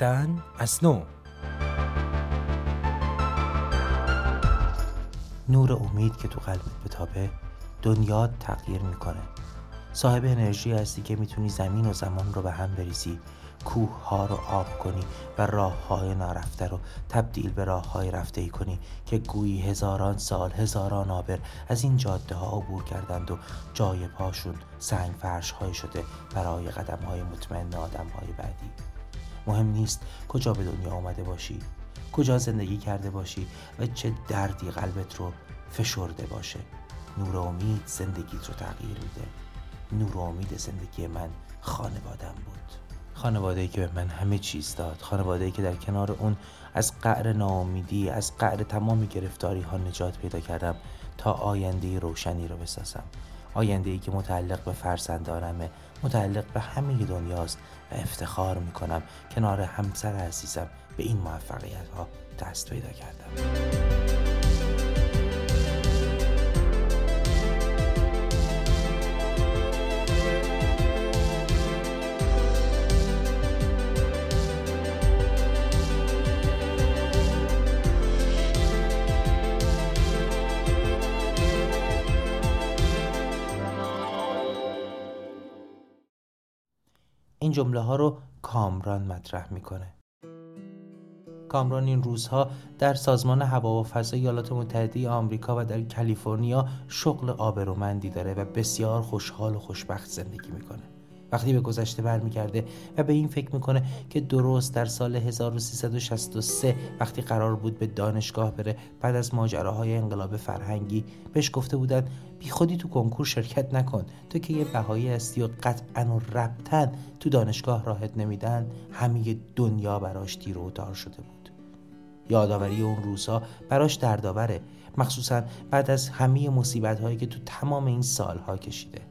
زیستن از نو. نور امید که تو قلبت بتابه دنیا تغییر می‌کنه. صاحب انرژی هستی که می‌تونی زمین و زمان رو به هم بریزی کوه ها رو آب کنی و راه های نارفته رو تبدیل به راه های رفته ای کنی که گویی هزاران سال هزاران آبر از این جاده ها عبور کردند و جای پاشون سنگ فرش های شده برای قدم های مطمئن آدم های بعدی. مهم نیست کجا به دنیا آمده باشی کجا زندگی کرده باشی و چه دردی قلبت رو فشرده باشه. نور امید زندگیت رو تغییر میده. نور امید زندگی من خانوادم بود. خانواده که به من همه چیز داد خانواده که در کنار اون از قعر ناامیدی از قعر تمام گرفتاری ها نجات پیدا کردم تا آینده روشنی رو بسازم. آینده ای که متعلق به فرزندانمه متعلق به همه دنیاست و افتخار می‌کنم کنار همسر عزیزم به این موفقیت ها دست پیدا کردم. این جمله ها رو کامران مطرح می‌کنه. کامران این روزها در سازمان هوا و فضا ایالات متحده آمریکا و در کالیفرنیا شغل آبرومندی داره و بسیار خوشحال و خوشبخت زندگی می‌کنه. وقتی به گذشته برمیگرده و به این فکر می‌کنه که درست در سال 1363 وقتی قرار بود به دانشگاه بره بعد از ماجراهای انقلاب فرهنگی بهش گفته بودن بی خودی تو کنکور شرکت نکن تو که یه بهایی هستی و قطعا و ربطن تو دانشگاه راحت نمیدن همه دنیا براش تیر و دار شده بود. یادآوری اون روزها براش دردآوره مخصوصا بعد از همه مصیبت هایی که تو تمام این سالها کشیده.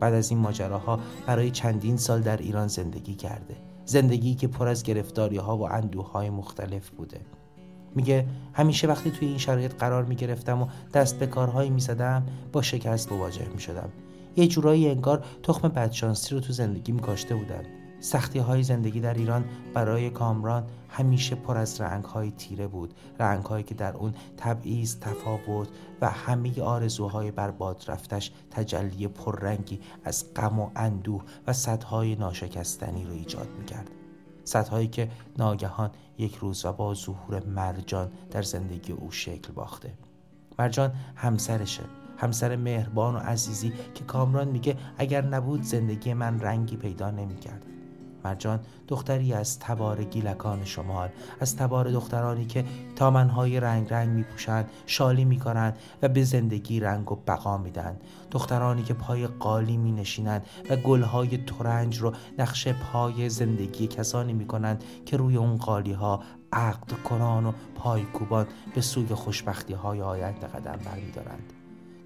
بعد از این ماجراها برای چندین سال در ایران زندگی کرده. زندگی که پر از گرفتاری ها و اندوه های مختلف بوده. میگه همیشه وقتی توی این شرایط قرار می‌گرفتم و دست به کارهایی می‌زدم با شکست مواجه می‌شدم. یه جورایی انگار تخم بدشانسی رو تو زندگی میکاشته بودم. سختی های زندگی در ایران برای کامران همیشه پر از رنگ های تیره بود. رنگ هایی که در اون تبعیض تفاوت و همه آرزوهای برباد رفتش تجلی پررنگی از غم و اندوه و صدهای ناشکستنی رو ایجاد می‌کرد. صدهایی که ناگهان یک روز و با ظهور مرجان در زندگی او شکل باخته. مرجان همسرشه. همسر مهربان و عزیزی که کامران میگه اگر نبود زندگی من رنگی پیدا نمی‌کرد. مرجان دختری از تبار گیلکان شمال از تبار دخترانی که تامنهای رنگ رنگ می پوشند شالی می کنند و به زندگی رنگ و بقا میدن دخترانی که پای قالی می نشینند و گلهای ترنج رو نقش پای زندگی کسانی می کنند که روی اون قالی ها عقد کنان و پای کوبان به سوی خوشبختی های آینده قدم برمیدارند.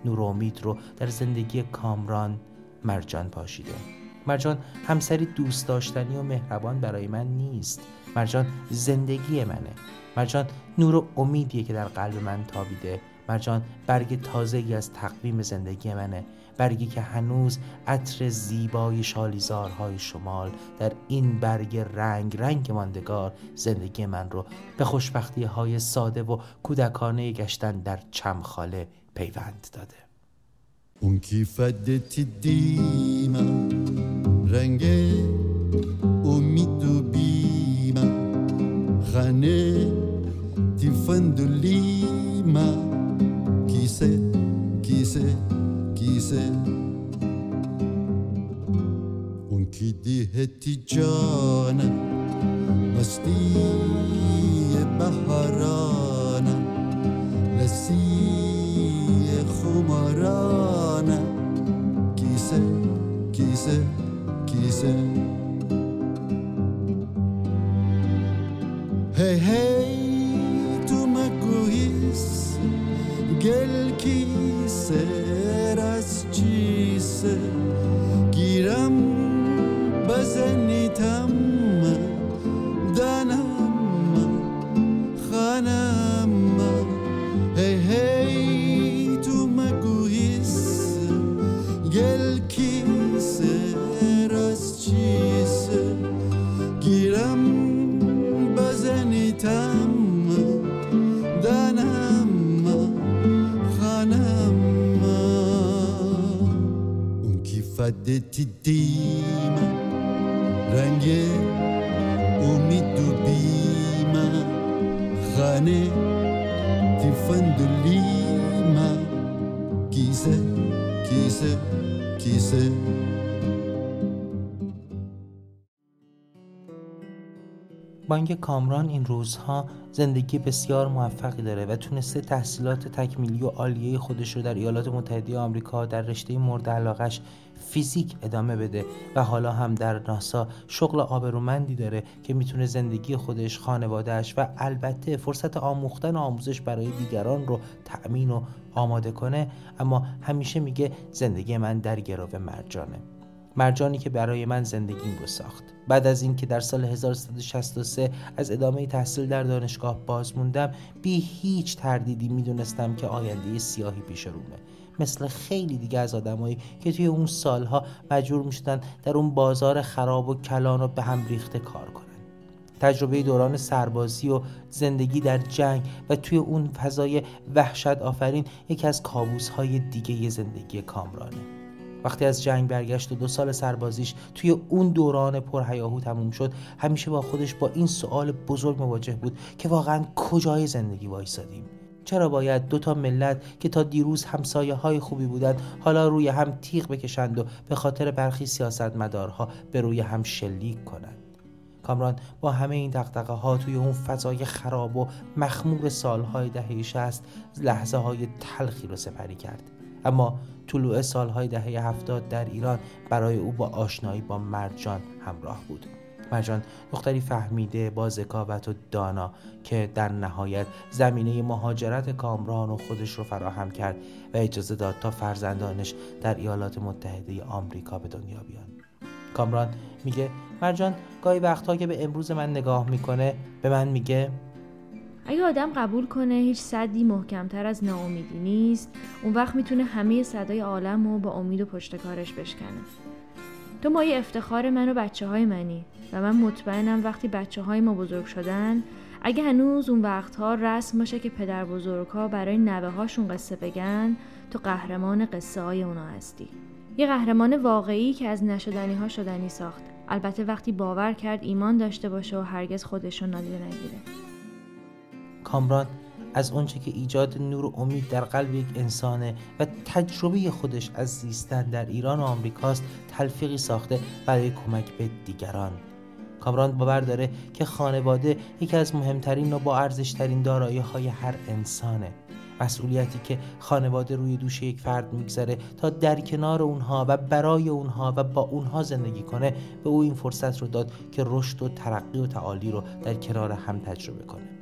نور و امید رو در زندگی کامران مرجان پاشیده. مرجان همسری دوست داشتنی و مهربان برای من نیست. مرجان زندگی منه. مرجان نور و امیدیه که در قلب من تابیده. مرجان برگ تازه از تقویم زندگی منه. برگی که هنوز عطر زیبای شالیزارهای شمال در این برگ رنگ رنگ ماندگار زندگی من رو به خوشبختی های ساده و کودکانه گشتن در چمخاله پیوند داده. اون رنگ امید و بیما غنه تفندلیما کیسه کیسه کیسه اون کی دیهتی جانا مستی بهارانا لسی خمارانا فدت الديمة رنگ امید و بیمه خانه تفندلیمه بانک کامران این روزها زندگی بسیار موفقی داره و تونسته تحصیلات تکمیلی و عالیه خودش رو در ایالات متحده آمریکا در رشته مورد علاقش فیزیک ادامه بده و حالا هم در ناسا شغل آبرومندی داره که می‌تونه زندگی خودش خانوادهش و البته فرصت آموختن و آموزش برای دیگران رو تأمین و آماده کنه. اما همیشه میگه زندگی من در گرو مرجانه. مرجانی که برای من زندگیم رو ساخت بعد از اینکه در سال 1363 از ادامه تحصیل در دانشگاه باز موندم بی هیچ تردیدی می‌دونستم که آینده سیاهی پیش رومه. مثل خیلی دیگه از آدمایی که توی اون سالها مجبور می‌شدن در اون بازار خراب و کلان و به هم ریخته کار کنن. تجربه دوران سربازی و زندگی در جنگ و توی اون فضای وحشت آفرین یکی از کابوس های دیگه زندگی کامرانه. وقتی از جنگ برگشت و دو سال سربازیش توی اون دوران پرهیاهو تموم شد همیشه با خودش با این سوال بزرگ مواجه بود که واقعا کجای زندگی وایسادیم؟ چرا باید دو تا ملت که تا دیروز همسایه های خوبی بودند حالا روی هم تیغ بکشند و به خاطر برخی سیاستمدارها به روی هم شلیک کنند؟ کامران با همه این دقدقه ها توی اون فضای خراب و مخمور سالهای دهه شست لحظه های تلخی رو سپری کرد. اما طلوع سالهای دهه هفتاد در ایران برای او با آشنایی با مرجان همراه بود. مرجان دختری فهمیده با ذکاوت و دانا که در نهایت زمینه مهاجرت کامران و خودش رو فراهم کرد و اجازه داد تا فرزندانش در ایالات متحده آمریکا به دنیا بیان. کامران میگه مرجان گاهی وقتها که به امروز من نگاه می‌کنه به من میگه اگه آدم قبول کنه هیچ صدی محکمتر از ناامیدی نیست. اون وقت می‌تونه همه صدای عالم رو با امید و پشتکارش بشکنه. تو مایه افتخار من و بچه های منی و من مطمئنم وقتی بچه های ما بزرگ شدن اگه هنوز اون وقتها رسم باشه که پدر بزرگ ها برای نوه هاشون قصه بگن تو قهرمان قصه های اونا هستی. یه قهرمان واقعی که از نشدنی ها شدنی ساخت. البته وقتی باور کرد ایمان داشته باشه و هرگز خودش رو نادیده نگیره. کامران از اونچه که ایجاد نور و امید در قلب یک انسانه و تجربه خودش از زیستن در ایران و آمریکاست تلفیقی ساخته برای کمک به دیگران. کامران باور داره که خانواده یکی از مهمترین و با ارزشترین دارایی های هر انسانه. مسئولیتی که خانواده روی دوش یک فرد میگذره تا در کنار اونها و برای اونها و با اونها زندگی کنه به او این فرصت رو داد که رشد و ترقی و تعالی رو در کنار هم تجربه کنه.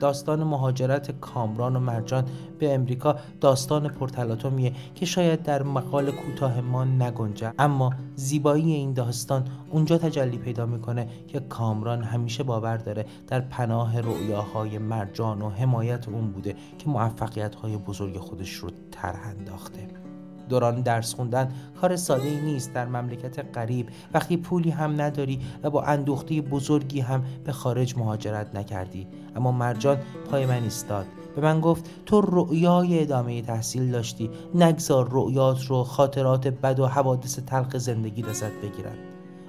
داستان مهاجرت کامران و مرجان به امریکا داستان پرتلاتومیه که شاید در مقال کوتاه ما نگنجه. اما زیبایی این داستان اونجا تجلی پیدا می‌کنه که کامران همیشه باور داره در پناه رؤیاهای مرجان و حمایت اون بوده که موفقیت های بزرگ خودش رو طرح انداخته. دوران درس خوندن کار ساده ای نیست در مملکت غریب. وقتی پولی هم نداری و با اندوخته بزرگی هم به خارج مهاجرت نکردی. اما مرجان پای من ایستاد. به من گفت تو رؤیای ادامه تحصیل داشتی. نگذار رؤیات رو خاطرات بد و حوادث تلخ زندگی دست بگیرن.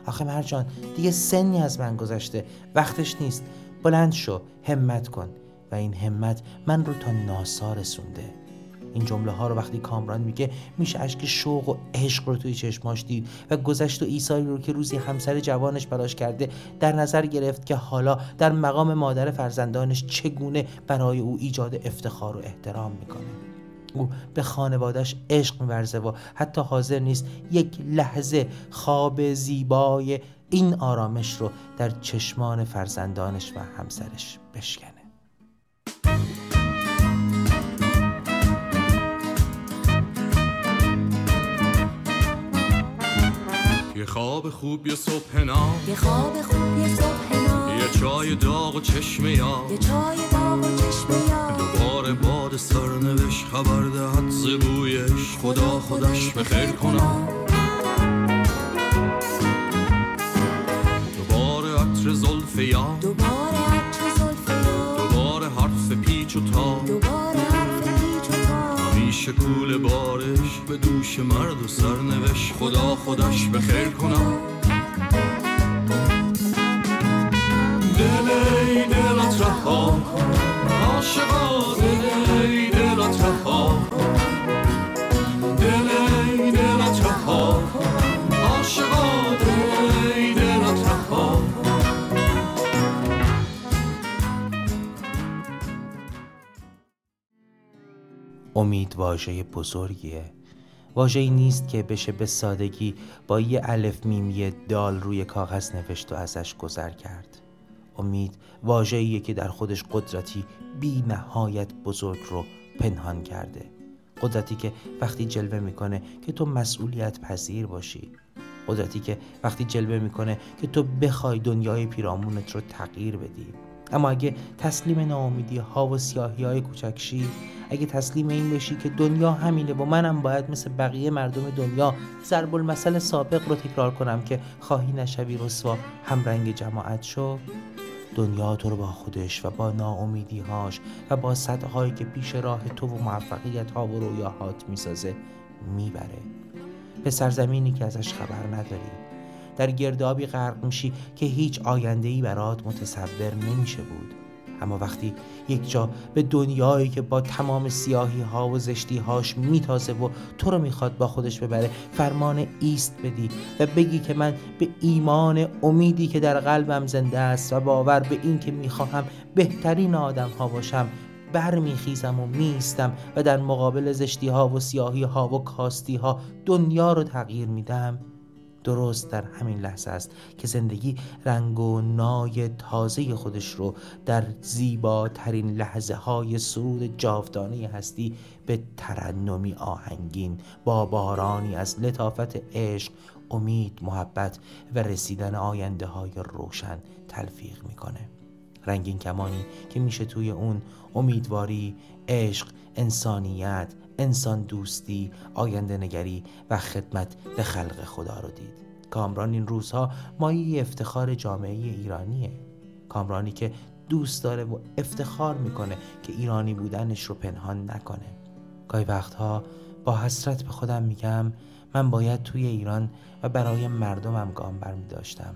آخه مرجان دیگه سنی از من گذشته. وقتش نیست. بلند شو همت کن. و این همت من رو تا ناسا رسونده. این جمله ها رو وقتی کامران میگه میشه اشک شوق و عشق رو توی چشماش دید و گذشت و ایسایی رو که روزی همسر جوانش براش کرده در نظر گرفت که حالا در مقام مادر فرزندانش چگونه برای او ایجاد افتخار و احترام می‌کنه. او به خانوادش عشق میورزه و حتی حاضر نیست یک لحظه خواب زیبای این آرامش رو در چشمان فرزندانش و همسرش بشکنه یه خواب خوب یه صبح نام. یه خواب خوب یه صبح نام. یه چای داغ و چشم یا یه چای داغ و چشم یا دوباره باد سرنوش خبر دهد زبویش خدا خودش به خیر کنم. دوباره عطر زلف یا دوباره عطر زلف یا دوباره حرف پیچ و تا دوباره حرف پیچ و تاب شکول بارش به دوش مرد و سرنوشت خدا خودش به خیر کنم. دل ای دلت رها کن عاشقا دل ای دلت رها کن دل ای دلت رها عاشقا دل امید واژه بزرگیه. واژه‌ای نیست که بشه به سادگی با یه الف میمی دال روی کاغذ نوشت و ازش گذر کرد. امید واژه‌ایه که در خودش قدرتی بی نهایت بزرگ رو پنهان کرده. قدرتی که وقتی جلوه می‌کنه که تو مسئولیت پذیر باشی. قدرتی که وقتی جلوه می‌کنه که تو بخوای دنیای پیرامونت رو تغییر بدی. اما اگه تسلیم ناامیدی ها و سیاهی های کوچکشی اگه تسلیم این بشی که دنیا همینه و منم باید مثل بقیه مردم دنیا ضرب المثل سابق رو تکرار کنم که خواهی نشوی رسوا همرنگ جماعت شو دنیا تو رو با خودش و با ناامیدیهاش و با صدهایی که پیش راه تو و موفقیت ها و رویاهات می‌سازه می‌بره. به سرزمینی که ازش خبر نداری. در گردابی غرق میشی که هیچ آینده‌ای برات متصور نمیشه بود. اما وقتی یک جا به دنیایی که با تمام سیاهی ها و زشتی هاش میتازه و تو رو می‌خواد با خودش ببره فرمان ایست بدی و بگی که من به ایمان امیدی که در قلبم زنده است و باور به این که می‌خواهم بهترین آدم ها باشم برمیخیزم و میستم و در مقابل زشتی ها و سیاهی ها و کاستی ها دنیا رو تغییر میدم. درست در همین لحظه است که زندگی رنگ و نای تازه خودش رو در زیباترین لحظه های سرود جاودانه هستی به ترنمی آهنگین با بارانی از لطافت عشق امید محبت و رسیدن آینده های روشن تلفیق می‌کنه. رنگین کمانی که میشه توی اون امیدواری عشق انسانیت انسان دوستی آینده نگری و خدمت به خلق خدا رو دید. کامران این روزها مایه افتخار جامعه ایرانیه. کامرانی که دوست داره و افتخار می‌کنه که ایرانی بودنش رو پنهان نکنه. گاهی وقتها با حسرت به خودم میگم من باید توی ایران و برای مردمم گام برمی داشتم.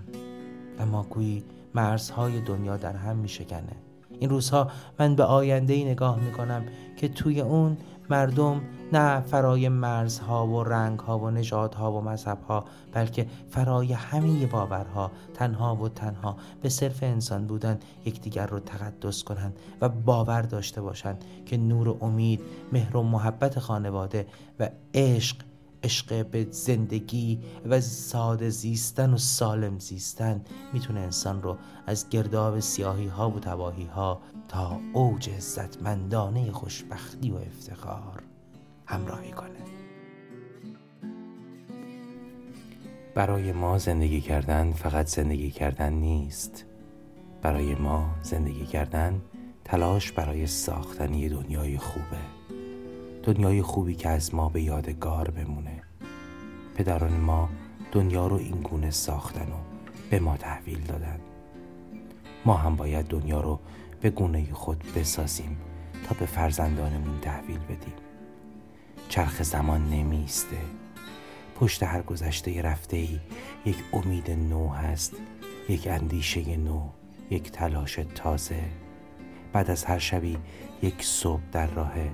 اما گویی مرزهای دنیا در هم می شکنه این روزها من به آینده ای نگاه می کنم که توی اون مردم نه فرای مرزها و رنگها و نژادها و مذهبها بلکه فرای همه باورها تنها و تنها به صرف انسان بودن یکدیگر رو تقدس کنند و باور داشته باشند که نور امید مهر و محبت خانواده و عشق عشق به زندگی و ساده زیستن و سالم زیستن می‌تونه انسان رو از گرداب سیاهی ها و تباهی ها تا اوج عزتمندانه خوشبختی و افتخار همراهی کنه برای ما زندگی کردن فقط زندگی کردن نیست. برای ما زندگی کردن تلاش برای ساختن یه دنیای خوبه. دنیای خوبی که از ما به یادگار بمونه. پدران ما دنیا رو این گونه ساختن و به ما تحویل دادن. ما هم باید دنیا رو به گونه خود بسازیم تا به فرزندانمون تحویل بدیم. چرخ زمان نمیسته. پشت هر گذشته رفته ای یک امید نو هست یک اندیشه نو یک تلاش تازه. بعد از هر شبی یک صبح در راهه.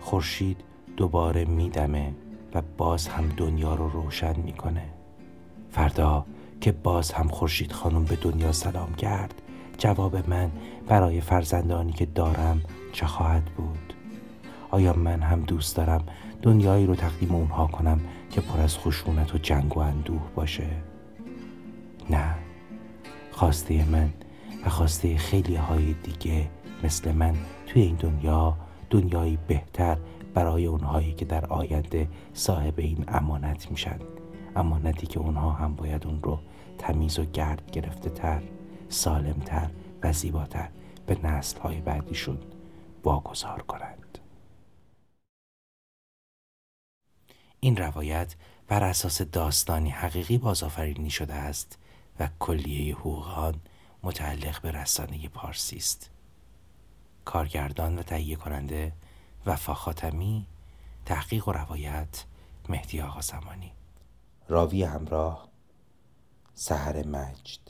خورشید دوباره میدمه. و باز هم دنیا رو روشن می‌کنه. فردا که باز هم خورشید خانم به دنیا سلام کرد جواب من برای فرزندانی که دارم چه خواهد بود؟ آیا من هم دوست دارم دنیایی رو تقدیم اونها کنم که پر از خشونت و جنگ و اندوه باشه؟ نه. خواسته من و خواسته خیلی های دیگه مثل من توی این دنیا دنیایی بهتر برای اونهایی که در آینده صاحب این امانت میشن. امانتی که اونها هم باید اون رو تمیز و گرد گرفته تر سالم تر و زیباتر به نسل های بعدیشون واگذار کنند. این روایت بر اساس داستانی حقیقی بازآفرینی شده است و کلیه حقوق آن متعلق به رسانه پارسی است. کارگردان و تهیه کننده وفا خاتمی تحقیق و روایت مهدی آقا زمانی. راوی همراه سهر مجد.